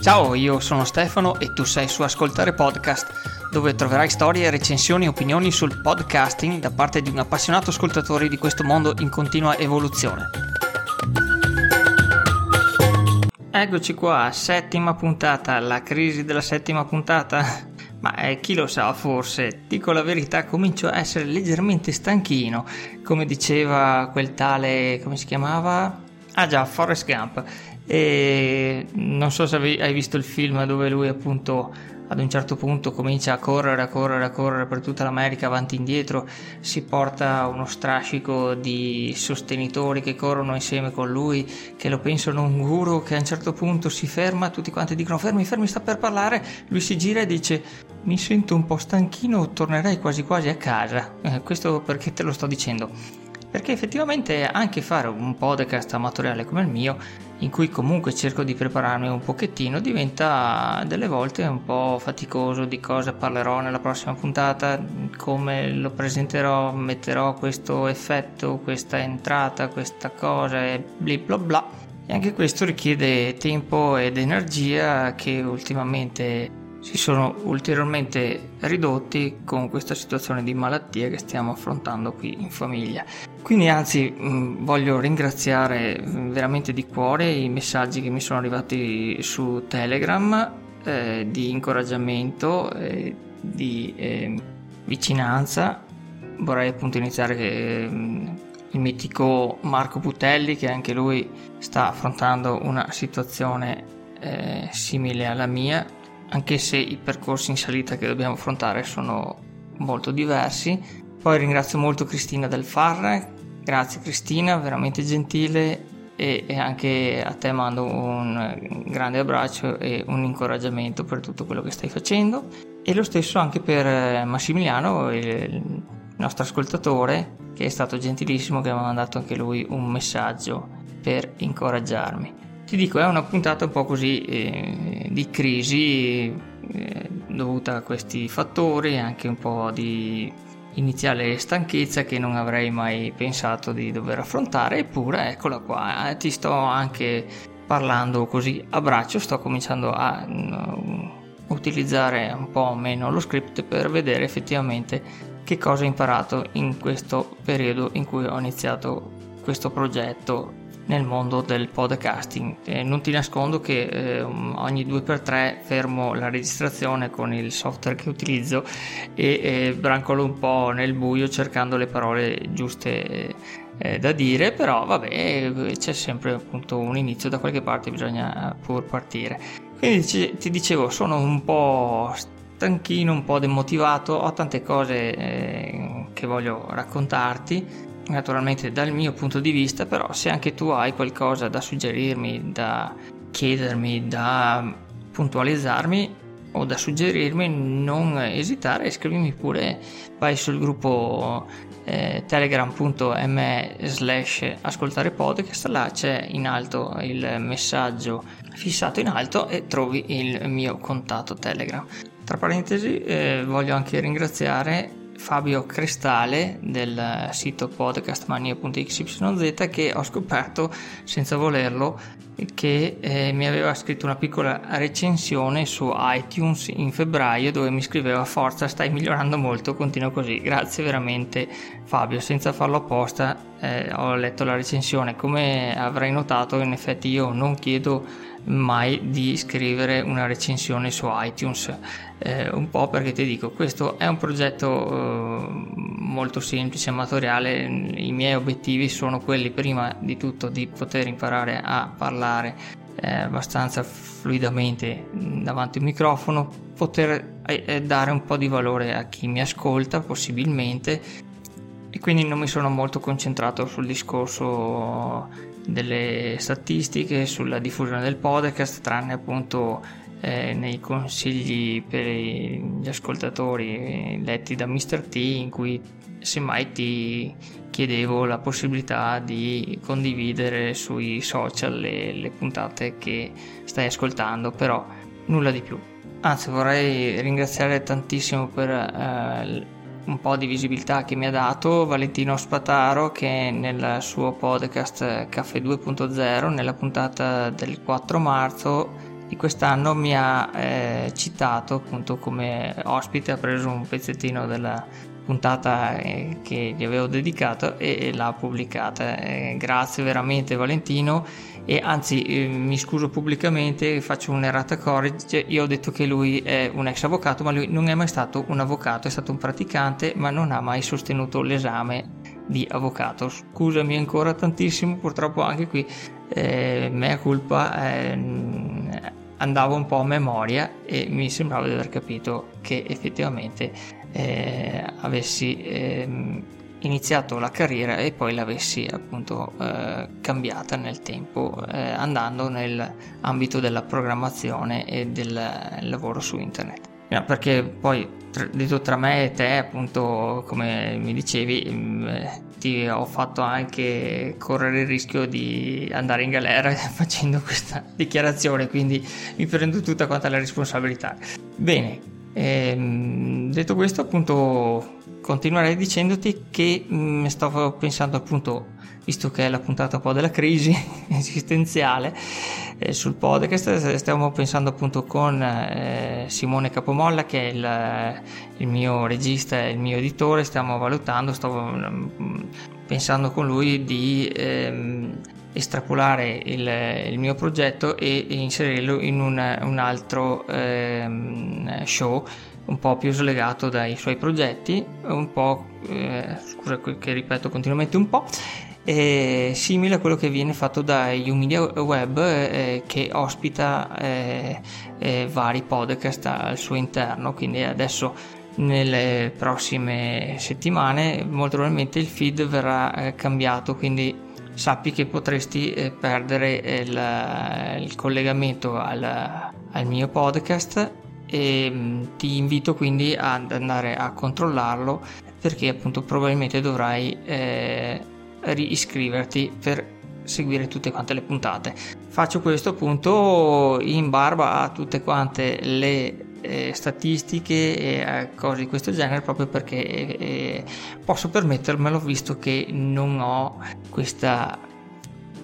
Ciao, io sono Stefano e tu sei su Ascoltare Podcast, dove troverai storie, recensioni e opinioni sul podcasting da parte di un appassionato ascoltatore di questo mondo in continua evoluzione. Eccoci qua, settima puntata, la crisi della settima puntata. Ma eh, chi lo sa, forse, dico la verità, comincio a essere leggermente stanchino, come diceva quel tale, come si chiamava? Ah già, Forrest Gump. E non so se hai visto il film dove lui appunto ad un certo punto comincia a correre, a correre, a correre per tutta l'America avanti e indietro, si porta uno strascico di sostenitori che corrono insieme con lui, che lo pensano un guru, che a un certo punto si ferma, tutti quanti dicono fermi, fermi, sta per parlare, lui si gira e dice mi sento un po' stanchino, tornerei quasi quasi a casa. Eh, questo perché te lo sto dicendo? Perché effettivamente anche fare un podcast amatoriale come il mio, in cui comunque cerco di prepararmi un pochettino, diventa delle volte un po' faticoso di cosa parlerò nella prossima puntata, come lo presenterò, metterò questo effetto, questa entrata, questa cosa e bla bla bla. E anche questo richiede tempo ed energia che ultimamente si sono ulteriormente ridotti con questa situazione di malattia che stiamo affrontando qui in famiglia. Quindi anzi mm, voglio ringraziare mm, veramente di cuore i messaggi che mi sono arrivati su Telegram eh, di incoraggiamento, eh, di eh, vicinanza. Vorrei appunto iniziare eh, il mitico Marco Putelli che anche lui sta affrontando una situazione eh, simile alla mia anche se i percorsi in salita che dobbiamo affrontare sono molto diversi. Poi ringrazio molto Cristina del Farre, grazie Cristina, veramente gentile. E, e anche a te mando un grande abbraccio e un incoraggiamento per tutto quello che stai facendo. E lo stesso anche per eh, Massimiliano, il nostro ascoltatore, che è stato gentilissimo, che mi ha mandato anche lui un messaggio per incoraggiarmi. Ti dico, è una puntata un po' così eh, di crisi eh, dovuta a questi fattori anche un po' di iniziale stanchezza che non avrei mai pensato di dover affrontare, eppure eccola qua, eh, ti sto anche parlando così a braccio, sto cominciando a uh, utilizzare un po' meno lo script per vedere effettivamente che cosa ho imparato in questo periodo in cui ho iniziato questo progetto nel mondo del podcasting. Eh, non ti nascondo che eh, ogni 2x3 fermo la registrazione con il software che utilizzo e brancolo un po' nel buio cercando le parole giuste eh, da dire, però vabbè, c'è sempre appunto un inizio da qualche parte, bisogna pur partire. Quindi ti dicevo, sono un po' stanchino, un po' demotivato, ho tante cose eh, che voglio raccontarti naturalmente dal mio punto di vista, però se anche tu hai qualcosa da suggerirmi, da chiedermi, da puntualizzarmi o da suggerirmi, non esitare, scrivimi pure, vai sul gruppo eh, telegram.me slash ascoltare podcast, là c'è in alto il messaggio fissato in alto e trovi il mio contatto telegram. Tra parentesi eh, voglio anche ringraziare Fabio Crestale del sito podcastmania.xyz che ho scoperto senza volerlo che eh, mi aveva scritto una piccola recensione su iTunes in febbraio dove mi scriveva forza stai migliorando molto continua così. Grazie veramente Fabio. Senza farlo apposta eh, ho letto la recensione. Come avrai notato in effetti io non chiedo mai di scrivere una recensione su iTunes. Eh, un po' perché ti dico questo è un progetto eh, molto semplice amatoriale. I miei obiettivi sono quelli prima di tutto di poter imparare a parlare eh, abbastanza fluidamente davanti a un microfono poter eh, eh, dare un po' di valore a chi mi ascolta possibilmente. E quindi non mi sono molto concentrato sul discorso delle statistiche sulla diffusione del podcast, tranne appunto eh, nei consigli per gli ascoltatori letti da Mr. T in cui semmai ti chiedevo la possibilità di condividere sui social le, le puntate che stai ascoltando, però nulla di più. Anzi vorrei ringraziare tantissimo per eh, un po' di visibilità che mi ha dato Valentino Spataro che nel suo podcast Caffè 2.0 nella puntata del 4 marzo di quest'anno mi ha eh, citato appunto come ospite, ha preso un pezzettino della puntata eh, che gli avevo dedicato e, l'ha pubblicata. Eh, grazie veramente Valentino e anzi eh, mi scuso pubblicamente, faccio un'errata corrige, io ho detto che lui è un ex avvocato ma lui non è mai stato un avvocato, è stato un praticante ma non ha mai sostenuto l'esame di avvocato. Scusami ancora tantissimo, purtroppo anche qui eh, mea culpa, eh, andavo un po' a memoria e mi sembrava di aver capito che effettivamente eh, avessi ehm, iniziato la carriera e poi l'avessi appunto eh, cambiata nel tempo eh, andando nell'ambito della programmazione e del lavoro su internet. Perché poi detto tra me e te appunto come mi dicevi mm, ti ho fatto anche correre il rischio di andare in galera facendo questa dichiarazione quindi mi prendo tutta quanta la responsabilità bene ehm, detto questo appunto continuerei dicendoti che mh, mm, stavo pensando appunto, visto che è la puntata un po' della crisi esistenziale eh, sul podcast, stiamo pensando appunto con eh, Simone Capomolla che è il, il, mio regista e il mio editore, stiamo valutando, stavo mh, mm, pensando con lui di... Ehm, estrapolare il, il, mio progetto e inserirlo in un, un altro ehm, show un po' più slegato dai suoi progetti, un po', eh, scusa che ripeto continuamente un po', eh, simile a quello che viene fatto da Umedia Web eh, che ospita eh, eh, vari podcast al suo interno, quindi adesso nelle prossime settimane molto probabilmente il feed verrà eh, cambiato, quindi sappi che potresti perdere il, il collegamento al, al mio podcast e mm, ti invito quindi ad andare a controllarlo perché appunto probabilmente dovrai eh, riscriverti per seguire tutte quante le puntate. Faccio questo appunto in barba a tutte quante le eh, statistiche e eh, cose di questo genere proprio perché eh, posso permettermelo visto che non ho questa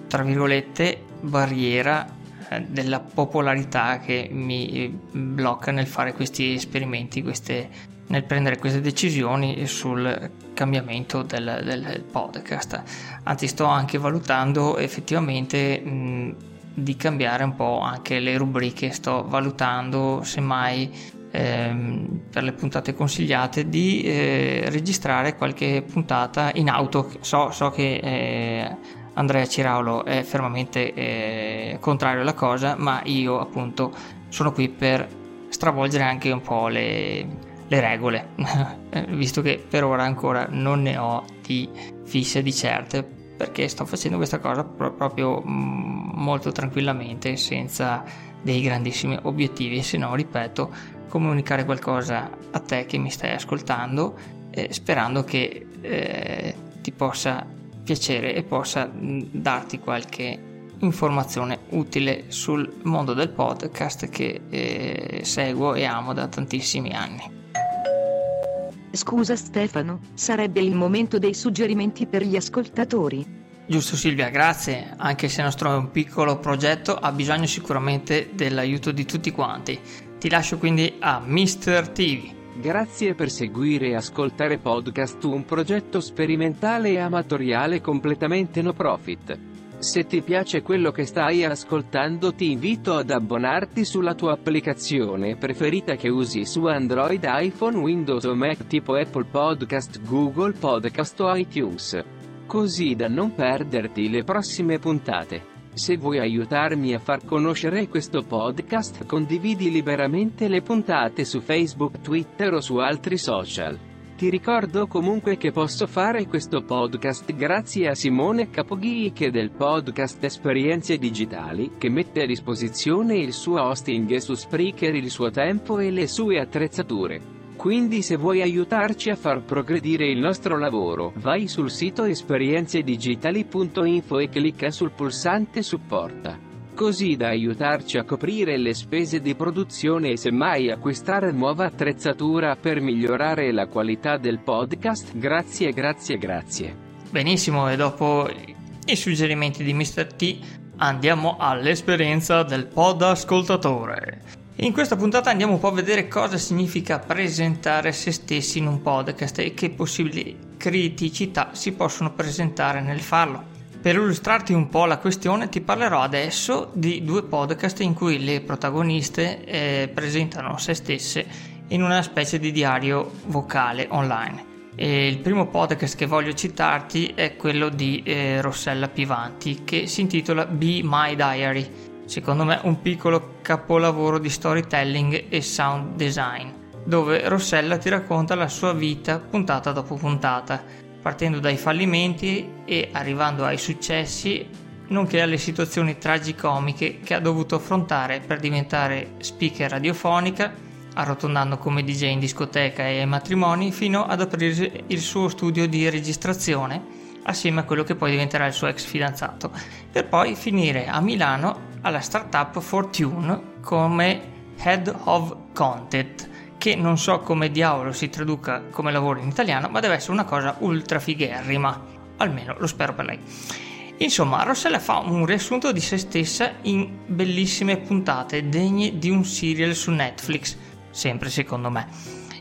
tra virgolette barriera eh, della popolarità che mi blocca nel fare questi esperimenti, queste, nel prendere queste decisioni sul cambiamento del, del podcast. Anzi, sto anche valutando effettivamente mh, di cambiare un po' anche le rubriche, sto valutando semmai ehm, per le puntate consigliate di eh, registrare qualche puntata in auto. So, so che eh, Andrea Ciraulo è fermamente eh, contrario alla cosa, ma io appunto sono qui per stravolgere anche un po' le, le regole, visto che per ora ancora non ne ho di fisse di certe, perché sto facendo questa cosa pro- proprio mm, molto tranquillamente, senza dei grandissimi obiettivi, se no, ripeto, comunicare qualcosa a te che mi stai ascoltando, eh, sperando che eh, ti possa piacere e possa darti qualche informazione utile sul mondo del podcast che eh, seguo e amo da tantissimi anni. Scusa Stefano, sarebbe il momento dei suggerimenti per gli ascoltatori. Giusto Silvia, grazie, anche se il nostro è un piccolo progetto ha bisogno sicuramente dell'aiuto di tutti quanti. Ti lascio quindi a Mr. TV. Grazie per seguire e ascoltare Podcast, un progetto sperimentale e amatoriale completamente no profit. Se ti piace quello che stai ascoltando ti invito ad abbonarti sulla tua applicazione preferita che usi su Android, iPhone, Windows o Mac tipo Apple Podcast, Google Podcast o iTunes. Così da non perderti le prossime puntate. Se vuoi aiutarmi a far conoscere questo podcast condividi liberamente le puntate su Facebook, Twitter o su altri social. Ti ricordo comunque che posso fare questo podcast grazie a Simone Capoghi del podcast Esperienze Digitali, che mette a disposizione il suo hosting su Spreaker il suo tempo e le sue attrezzature. Quindi se vuoi aiutarci a far progredire il nostro lavoro, vai sul sito esperienzedigitali.info e clicca sul pulsante supporta. Così da aiutarci a coprire le spese di produzione e semmai acquistare nuova attrezzatura per migliorare la qualità del podcast. Grazie, grazie, grazie. Benissimo, e dopo i suggerimenti di Mr. T andiamo all'esperienza del pod ascoltatore. In questa puntata andiamo un po' a vedere cosa significa presentare se stessi in un podcast e che possibili criticità si possono presentare nel farlo. Per illustrarti un po' la questione ti parlerò adesso di due podcast in cui le protagoniste eh, presentano se stesse in una specie di diario vocale online. E il primo podcast che voglio citarti è quello di eh, Rossella Pivanti che si intitola Be My Diary. Secondo me un piccolo capolavoro di storytelling e sound design, dove Rossella ti racconta la sua vita puntata dopo puntata, partendo dai fallimenti e arrivando ai successi, nonché alle situazioni tragicomiche che ha dovuto affrontare per diventare speaker radiofonica arrotondando come DJ in discoteca e ai matrimoni fino ad aprire il suo studio di registrazione assieme a quello che poi diventerà il suo ex fidanzato, per poi finire a Milano alla startup Fortune come Head of Content, che non so come diavolo si traduca come lavoro in italiano, ma deve essere una cosa ultra figherrima, almeno lo spero per lei. Insomma, Rossella fa un riassunto di se stessa in bellissime puntate degne di un serial su Netflix, sempre secondo me.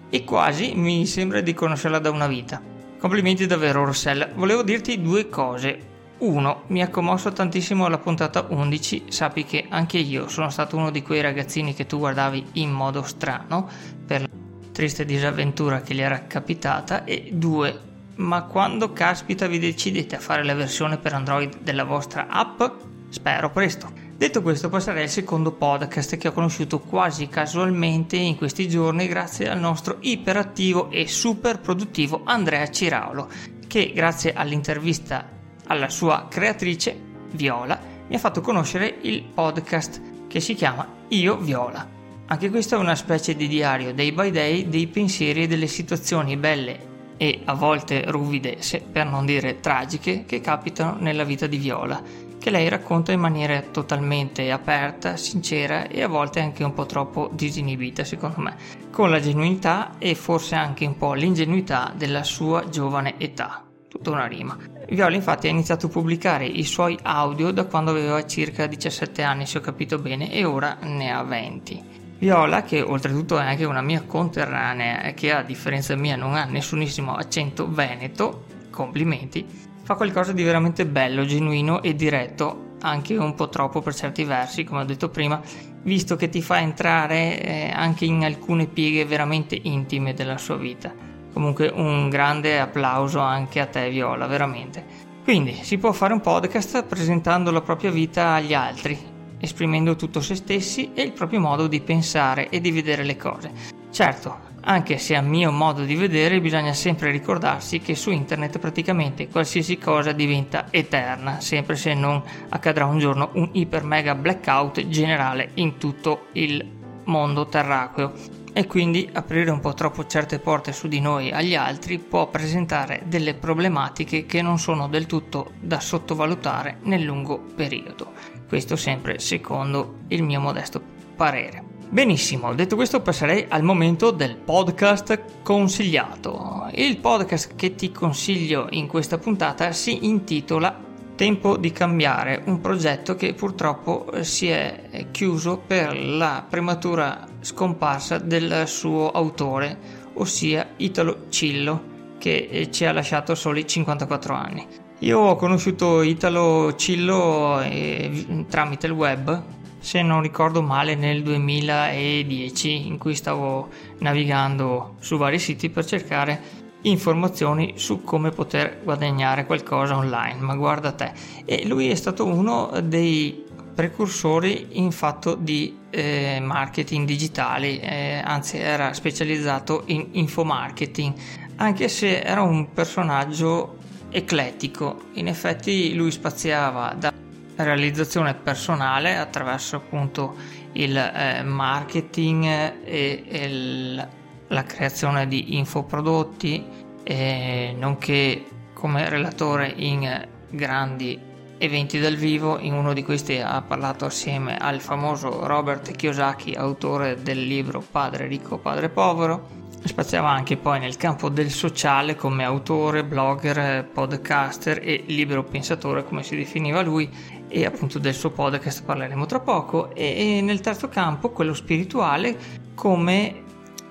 E quasi mi sembra di conoscerla da una vita. Complimenti davvero Rossella. Volevo dirti due cose. Uno, mi ha commosso tantissimo la puntata 11, sappi che anche io sono stato uno di quei ragazzini che tu guardavi in modo strano per la triste disavventura che gli era capitata e due, ma quando caspita vi decidete a fare la versione per Android della vostra app? Spero presto. Detto questo passerei al secondo podcast che ho conosciuto quasi casualmente in questi giorni grazie al nostro iperattivo e super produttivo Andrea Ciraulo che grazie all'intervista alla sua creatrice Viola mi ha fatto conoscere il podcast che si chiama Io Viola. Anche questo è una specie di diario day by day dei pensieri e delle situazioni belle e a volte ruvide, per non dire tragiche, che capitano nella vita di Viola che lei racconta in maniera totalmente aperta, sincera e a volte anche un po' troppo disinibita secondo me, con la genuinità e forse anche un po' l'ingenuità della sua giovane età. Tutta una rima. Viola infatti ha iniziato a pubblicare i suoi audio da quando aveva circa 17 anni se ho capito bene e ora ne ha 20. Viola, che oltretutto è anche una mia conterranea e che a differenza mia non ha nessunissimo accento veneto, complimenti, fa qualcosa di veramente bello, genuino e diretto, anche un po' troppo per certi versi, come ho detto prima, visto che ti fa entrare eh, anche in alcune pieghe veramente intime della sua vita. Comunque un grande applauso anche a te Viola, veramente. Quindi si può fare un podcast presentando la propria vita agli altri, esprimendo tutto se stessi e il proprio modo di pensare e di vedere le cose. Certo, anche se a mio modo di vedere bisogna sempre ricordarsi che su internet praticamente qualsiasi cosa diventa eterna, sempre se non accadrà un giorno un iper mega blackout generale in tutto il mondo terracqueo e quindi aprire un po' troppo certe porte su di noi agli altri può presentare delle problematiche che non sono del tutto da sottovalutare nel lungo periodo. Questo sempre secondo il mio modesto parere. Benissimo, detto questo passerei al momento del podcast consigliato. Il podcast che ti consiglio in questa puntata si intitola Tempo di cambiare, un progetto che purtroppo si è chiuso per la prematura scomparsa del suo autore, ossia Italo Cillo, che ci ha lasciato soli 54 anni. Io ho conosciuto Italo Cillo eh, tramite il web se non ricordo male nel 2010 in cui stavo navigando su vari siti per cercare informazioni su come poter guadagnare qualcosa online, ma guarda te. E lui è stato uno dei precursori in fatto di eh, marketing digitali, eh, anzi era specializzato in infomarketing, anche se era un personaggio eclettico. In effetti lui spaziava da realizzazione personale attraverso appunto il eh, marketing e, il, la creazione di infoprodotti eh, nonché come relatore in grandi eventi dal vivo in uno di questi ha parlato assieme al famoso Robert Kiyosaki autore del libro Padre ricco padre povero. Spaziava anche poi nel campo del sociale come autore, blogger, podcaster e libero pensatore come si definiva lui e appunto del suo podcast parleremo tra poco. E nel terzo campo quello spirituale come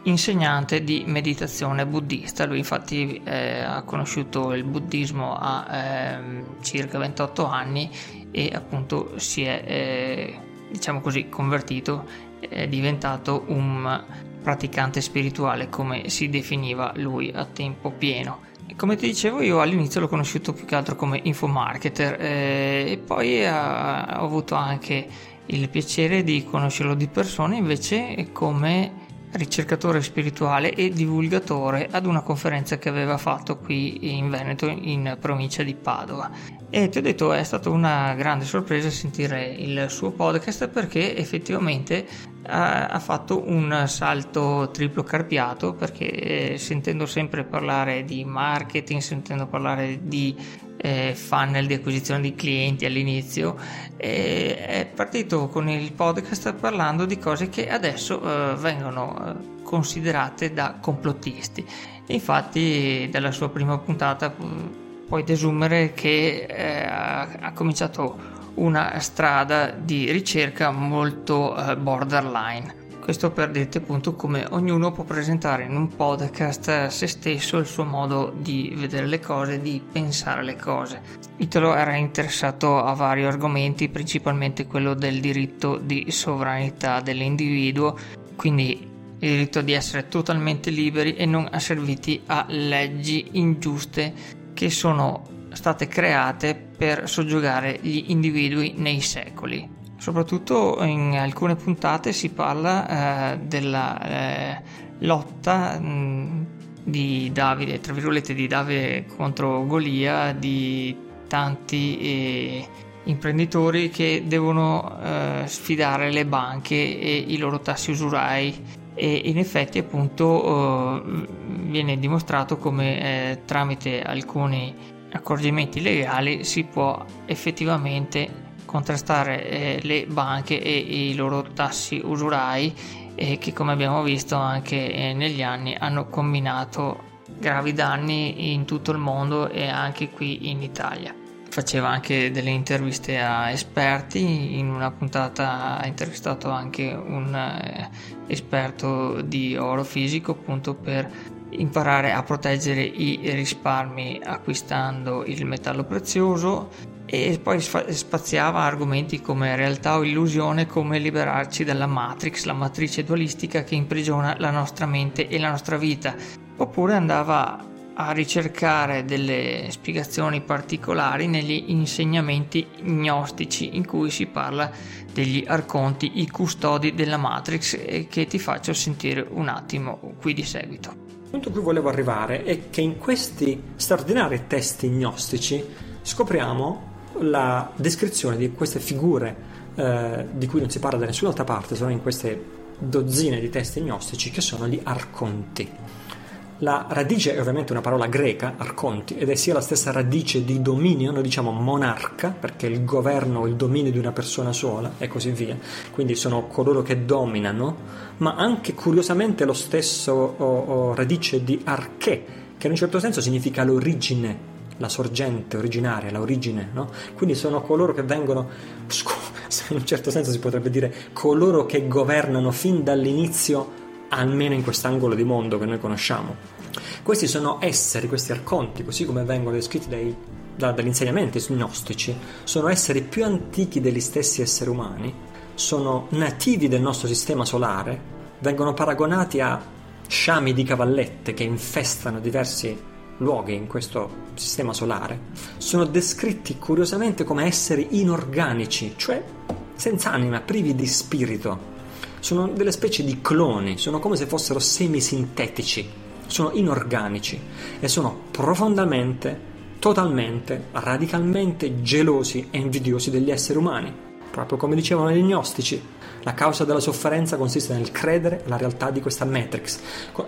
insegnante di meditazione buddista. Lui infatti eh, ha conosciuto il buddismo a eh, circa 28 anni e appunto si è eh, diciamo così convertito, è diventato un praticante spirituale come si definiva lui a tempo pieno. Come ti dicevo io all'inizio l'ho conosciuto più che altro come infomarketer eh, e poi eh, ho avuto anche il piacere di conoscerlo di persona invece come ricercatore spirituale e divulgatore ad una conferenza che aveva fatto qui in Veneto in provincia di Padova. E ti ho detto è stata una grande sorpresa sentire il suo podcast perché effettivamente ha, fatto un salto triplo carpiato perché eh, sentendo sempre parlare di marketing sentendo parlare di eh, funnel di acquisizione di clienti all'inizio e è partito con il podcast parlando di cose che adesso eh, vengono eh, considerate da complottisti. Infatti dalla sua prima puntata puoi desumere che eh, ha cominciato una strada di ricerca molto eh, borderline questo per dirti appunto come ognuno può presentare in un podcast se stesso il suo modo di vedere le cose, di pensare le cose. Italo era interessato a vari argomenti, principalmente quello del diritto di sovranità dell'individuo, quindi il diritto di essere totalmente liberi e non asserviti a leggi ingiuste che sono state create per soggiogare gli individui nei secoli. Soprattutto in alcune puntate si parla eh, della eh, lotta mh, di Davide, tra virgolette, di Davide contro Golia, di tanti eh, imprenditori che devono eh, sfidare le banche e i loro tassi usurai e in effetti appunto eh, viene dimostrato come eh, tramite alcuni accorgimenti legali si può effettivamente contrastare eh, le banche e i loro tassi usurai eh, che come abbiamo visto anche eh, negli anni hanno combinato gravi danni in tutto il mondo e anche qui in Italia. Faceva anche delle interviste a esperti, in una puntata ha intervistato anche un eh, esperto di oro fisico appunto per imparare a proteggere i risparmi acquistando il metallo prezioso e poi spaziava argomenti come realtà o illusione, come liberarci dalla Matrix, la matrice dualistica che imprigiona la nostra mente e la nostra vita, oppure andava a ricercare delle spiegazioni particolari negli insegnamenti gnostici in cui si parla degli arconti, i custodi della Matrix che ti faccio sentire un attimo qui di seguito. Punto a cui volevo arrivare è che in questi straordinari testi gnostici scopriamo la descrizione di queste figure eh, di cui non si parla da nessun'altra parte, sono in queste dozzine di testi gnostici che sono gli arconti. La radice è ovviamente una parola greca, arconti, ed è sia la stessa radice di dominio, noi diciamo monarca, perché il governo il dominio di una persona sola e così via, quindi sono coloro che dominano, ma anche curiosamente lo stesso o, o radice di arché, che in un certo senso significa l'origine la sorgente originaria, la origine, no? Quindi sono coloro che vengono, in un certo senso si potrebbe dire, coloro che governano fin dall'inizio, almeno in quest'angolo di mondo che noi conosciamo. Questi sono esseri, questi arconti, così come vengono descritti dai, da, dagli insegnamenti gnostici, sono esseri più antichi degli stessi esseri umani, sono nativi del nostro sistema solare, vengono paragonati a sciami di cavallette che infestano diversi luoghi in questo sistema solare sono descritti curiosamente come esseri inorganici, cioè senza anima, privi di spirito. Sono delle specie di cloni, sono come se fossero semisintetici, sono inorganici e sono profondamente, totalmente, radicalmente gelosi e invidiosi degli esseri umani, proprio come dicevano gli gnostici. La causa della sofferenza consiste nel credere alla realtà di questa matrix.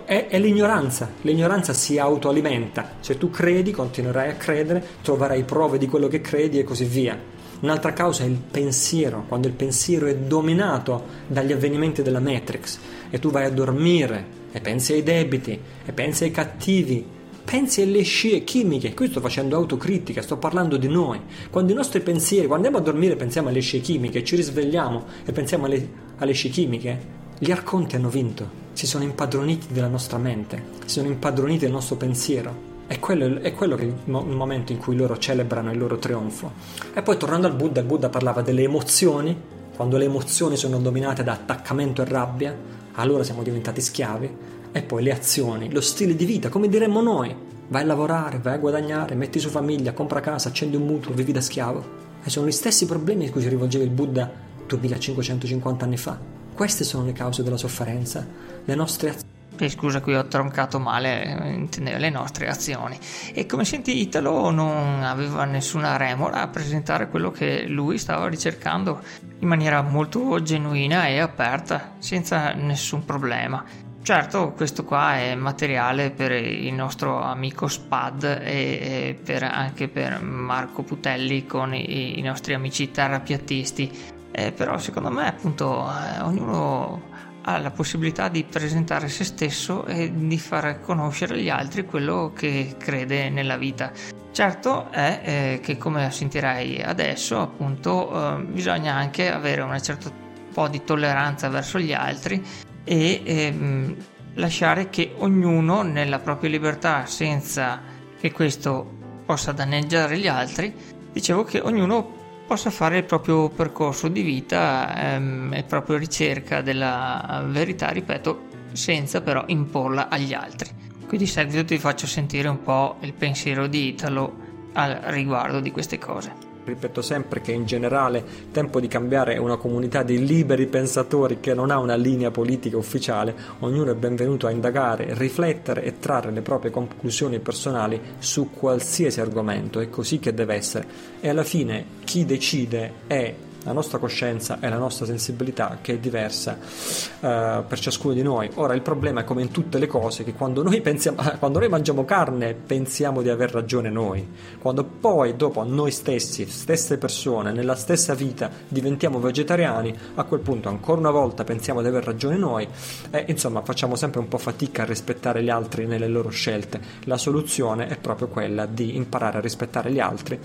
È, è, l'ignoranza. L'ignoranza si autoalimenta. Se tu credi, continuerai a credere, troverai prove di quello che credi e così via. Un'altra causa è il pensiero, quando il pensiero è dominato dagli avvenimenti della Matrix e tu vai a dormire e pensi ai debiti e pensi ai cattivi pensi alle scie chimiche. Qui sto facendo autocritica, sto parlando di noi. Quando i nostri pensieri, quando andiamo a dormire pensiamo alle scie chimiche, ci risvegliamo e pensiamo alle, alle scie chimiche, gli arconti hanno vinto. Si sono impadroniti della nostra mente, si sono impadroniti del nostro pensiero. È quello, è quello che è il, mo- il momento in cui loro celebrano il loro trionfo. E poi tornando al Buddha, il Buddha parlava delle emozioni. Quando le emozioni sono dominate da attaccamento e rabbia, allora siamo diventati schiavi e poi le azioni, lo stile di vita, come diremmo noi. Vai a lavorare, vai a guadagnare, metti su famiglia, compra casa, accendi un mutuo, vivi da schiavo. E sono gli stessi problemi a cui si rivolgeva il Buddha 2550 anni fa. Queste sono le cause della sofferenza, le nostre azioni. Eh, scusa, qui ho troncato male, intendevo le nostre azioni. E come senti, Italo non aveva nessuna remora a presentare quello che lui stava ricercando in maniera molto genuina e aperta, senza nessun problema. Certo, questo qua è materiale per il nostro amico Spad e per, anche per Marco Putelli con i, i nostri amici terrapiattisti, eh, però secondo me appunto eh, ognuno ha la possibilità di presentare se stesso e di far conoscere agli altri quello che crede nella vita. Certo è eh, che come sentirai adesso appunto eh, bisogna anche avere un certo po' di tolleranza verso gli altri e ehm, lasciare che ognuno nella propria libertà senza che questo possa danneggiare gli altri dicevo che ognuno possa fare il proprio percorso di vita ehm, e propria ricerca della verità ripeto senza però imporla agli altri. Qui di seguito ti faccio sentire un po' il pensiero di Italo al riguardo di queste cose ripeto sempre che in generale Tempo di cambiare è una comunità di liberi pensatori che non ha una linea politica ufficiale, ognuno è benvenuto a indagare, riflettere e trarre le proprie conclusioni personali su qualsiasi argomento, è così che deve essere. E alla fine chi decide è la nostra coscienza e la nostra sensibilità che è diversa uh, per ciascuno di noi. Ora il problema è come in tutte le cose che quando noi, pensiamo, quando noi mangiamo carne pensiamo di aver ragione noi, quando poi dopo noi stessi, stesse persone, nella stessa vita diventiamo vegetariani, a quel punto ancora una volta pensiamo di aver ragione noi e insomma facciamo sempre un po' fatica a rispettare gli altri nelle loro scelte. La soluzione è proprio quella di imparare a rispettare gli altri,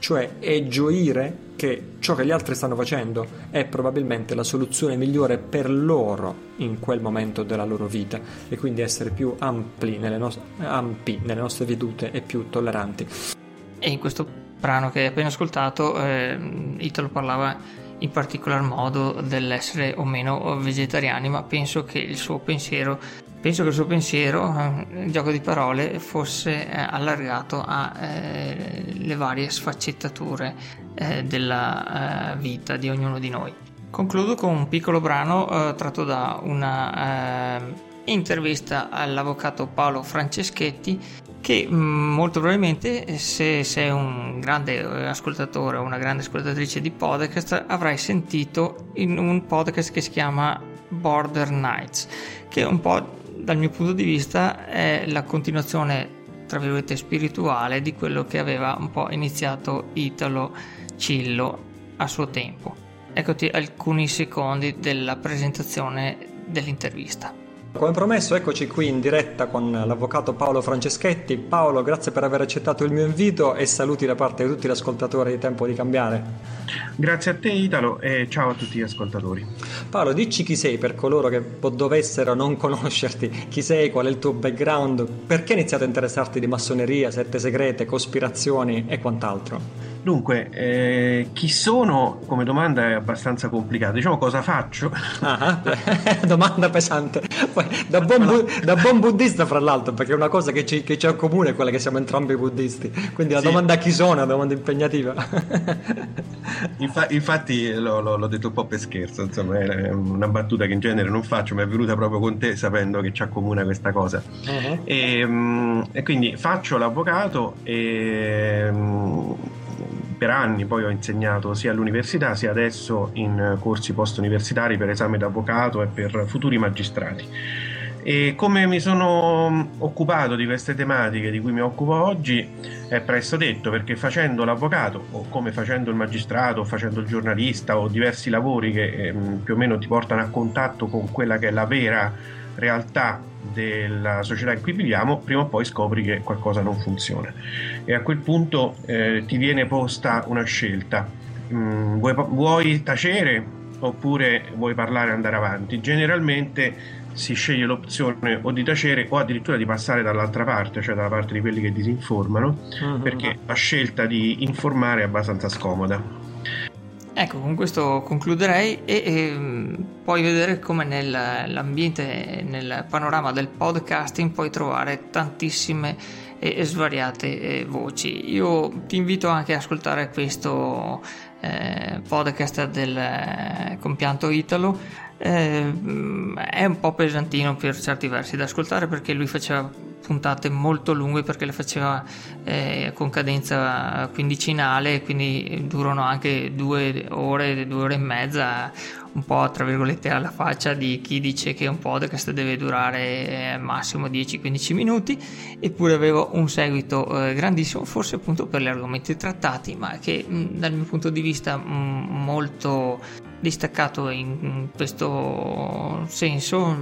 cioè è gioire che ciò che gli altri stanno facendo è probabilmente la soluzione migliore per loro in quel momento della loro vita e quindi essere più ampli nelle, no- ampi nelle nostre vedute e più tolleranti. E in questo brano che hai appena ascoltato, eh, Italo parlava in particolar modo dell'essere o meno vegetariani, ma penso che il suo pensiero penso che il suo pensiero, eh, il gioco di parole, fosse eh, allargato alle eh, varie sfaccettature della vita di ognuno di noi. Concludo con un piccolo brano tratto da una intervista all'avvocato Paolo Franceschetti che mm, molto probabilmente se sei un grande ascoltatore o una grande ascoltatrice di podcast avrai sentito in un podcast che si chiama Border Nights che è un po' dal mio punto di vista è la continuazione tra virgolette spirituale di quello che aveva un po' iniziato Italo Cillo a suo tempo. Eccoti alcuni secondi della presentazione dell'intervista. Come promesso, eccoci qui in diretta con l'avvocato Paolo Franceschetti. Paolo, grazie per aver accettato il mio invito e saluti da parte di tutti gli ascoltatori di Tempo di Cambiare. Grazie a te Italo e ciao a tutti gli ascoltatori. Paolo, dici chi sei per coloro che dovessero non conoscerti, chi sei, qual è il tuo background, perché hai iniziato a interessarti di massoneria, sette segrete, cospirazioni e quant'altro? Dunque, eh, chi sono come domanda è abbastanza complicata. Diciamo cosa faccio? Ah, domanda pesante. Poi, da, buon bu- da, buon buddista, fra l'altro, perché è una cosa che ci, che ci accomuna è quella che siamo entrambi buddisti. Quindi la sì. domanda chi sono è una domanda impegnativa. Infa- infatti l'ho, l'ho, detto un po' per scherzo, insomma, è una battuta che in genere non faccio, ma è venuta proprio con te sapendo che ci accomuna questa cosa. Uh-huh. E, mm, e, quindi faccio l'avvocato e mm, per anni poi ho insegnato sia all'università sia adesso in corsi post-universitari per esame d'avvocato e per futuri magistrati. E come mi sono occupato di queste tematiche di cui mi occupo oggi è presto detto perché facendo l'avvocato o come facendo il magistrato o facendo il giornalista o diversi lavori che eh, più o meno ti portano a contatto con quella che è la vera realtà della società in cui viviamo, prima o poi scopri che qualcosa non funziona e a quel punto eh, ti viene posta una scelta. Mm, vuoi, vuoi tacere oppure vuoi parlare e andare avanti? Generalmente si sceglie l'opzione o di tacere o addirittura di passare dall'altra parte, cioè dalla parte di quelli che disinformano, mm-hmm. perché la scelta di informare è abbastanza scomoda. Ecco, con questo concluderei e, e puoi vedere come nell'ambiente, nel panorama del podcasting puoi trovare tantissime e svariate eh, voci. Io ti invito anche ad ascoltare questo eh, podcast del eh, compianto Italo. Eh, è un po' pesantino per certi versi da ascoltare perché lui faceva puntate molto lunghe perché le faceva eh, con cadenza quindicinale, quindi durano anche due ore, due ore e mezza, un po' tra virgolette alla faccia di chi dice che un podcast deve durare eh, massimo 10-15 minuti, eppure avevo un seguito eh, grandissimo, forse appunto per gli argomenti trattati, ma che mh, dal mio punto di vista mh, molto distaccato in questo senso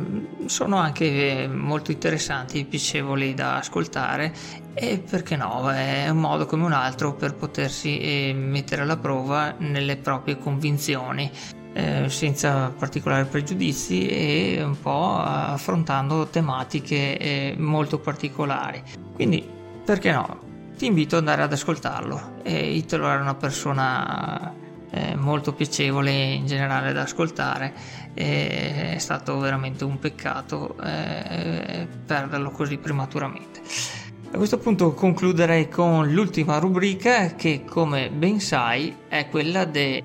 sono anche molto interessanti e piacevoli da ascoltare. E perché no è un modo come un altro per potersi eh, mettere alla prova nelle proprie convinzioni eh, senza particolari pregiudizi e un po' affrontando tematiche eh, molto particolari. Quindi perché no? Ti invito ad andare ad ascoltarlo. E Italo era una persona eh, molto piacevole in generale da ascoltare è stato veramente un peccato perderlo così prematuramente. A questo punto concluderei con l'ultima rubrica che come ben sai è quella dei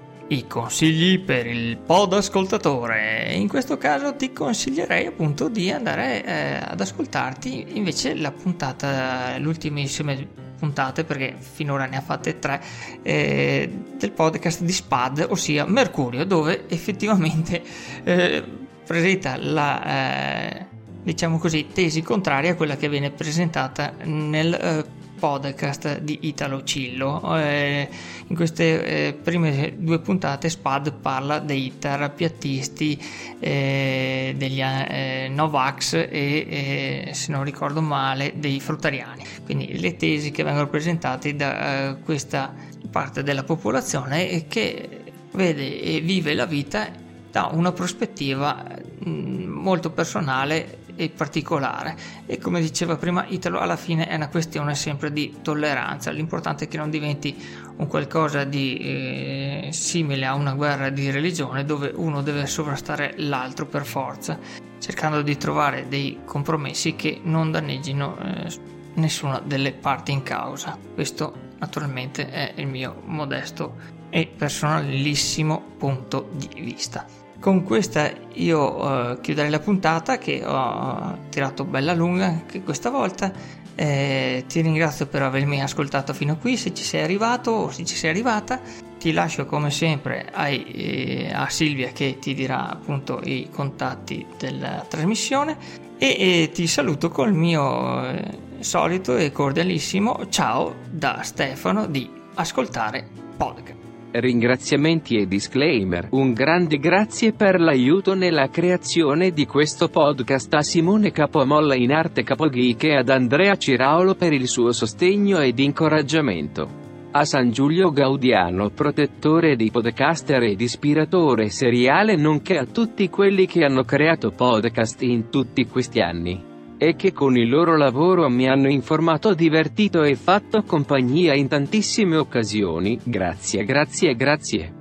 consigli per il pod ascoltatore. In questo caso ti consiglierei appunto di andare eh, ad ascoltarti invece la puntata, l'ultimissima puntate, perché finora ne ha fatte tre, eh, del podcast di SPAD, ossia Mercurio, dove effettivamente eh, presenta la, eh, diciamo così, tesi contraria a quella che viene presentata nel eh, podcast di Italo Cillo. Eh, in queste eh, prime due puntate Spad parla dei terrapiattisti, eh, degli eh, Novax e eh, se non ricordo male dei fruttariani. Quindi le tesi che vengono presentate da eh, questa parte della popolazione che vede e vive la vita da una prospettiva mh, molto personale e particolare. E come diceva prima Italo alla fine è una questione sempre di tolleranza. L'importante è che non diventi un qualcosa di eh, simile a una guerra di religione dove uno deve sovrastare l'altro per forza cercando di trovare dei compromessi che non danneggino eh, nessuna delle parti in causa. Questo naturalmente è il mio modesto e personalissimo punto di vista con questa io uh, chiuderei la puntata che ho tirato bella lunga anche questa volta. Eh, ti ringrazio per avermi ascoltato fino a qui, se ci sei arrivato o se ci sei arrivata. Ti lascio come sempre ai, eh, a Silvia che ti dirà appunto i contatti della trasmissione e, e ti saluto col mio eh, solito e cordialissimo ciao da Stefano di Ascoltare Podcast. Ringraziamenti e disclaimer. Un grande grazie per l'aiuto nella creazione di questo podcast a Simone Capomolla in arte Capogeek e ad Andrea Ciraolo per il suo sostegno ed incoraggiamento. A San Giulio Gaudiano, protettore di podcaster ed ispiratore seriale, nonché a tutti quelli che hanno creato podcast in tutti questi anni e che con il loro lavoro mi hanno informato, divertito e fatto compagnia in tantissime occasioni, grazie grazie grazie.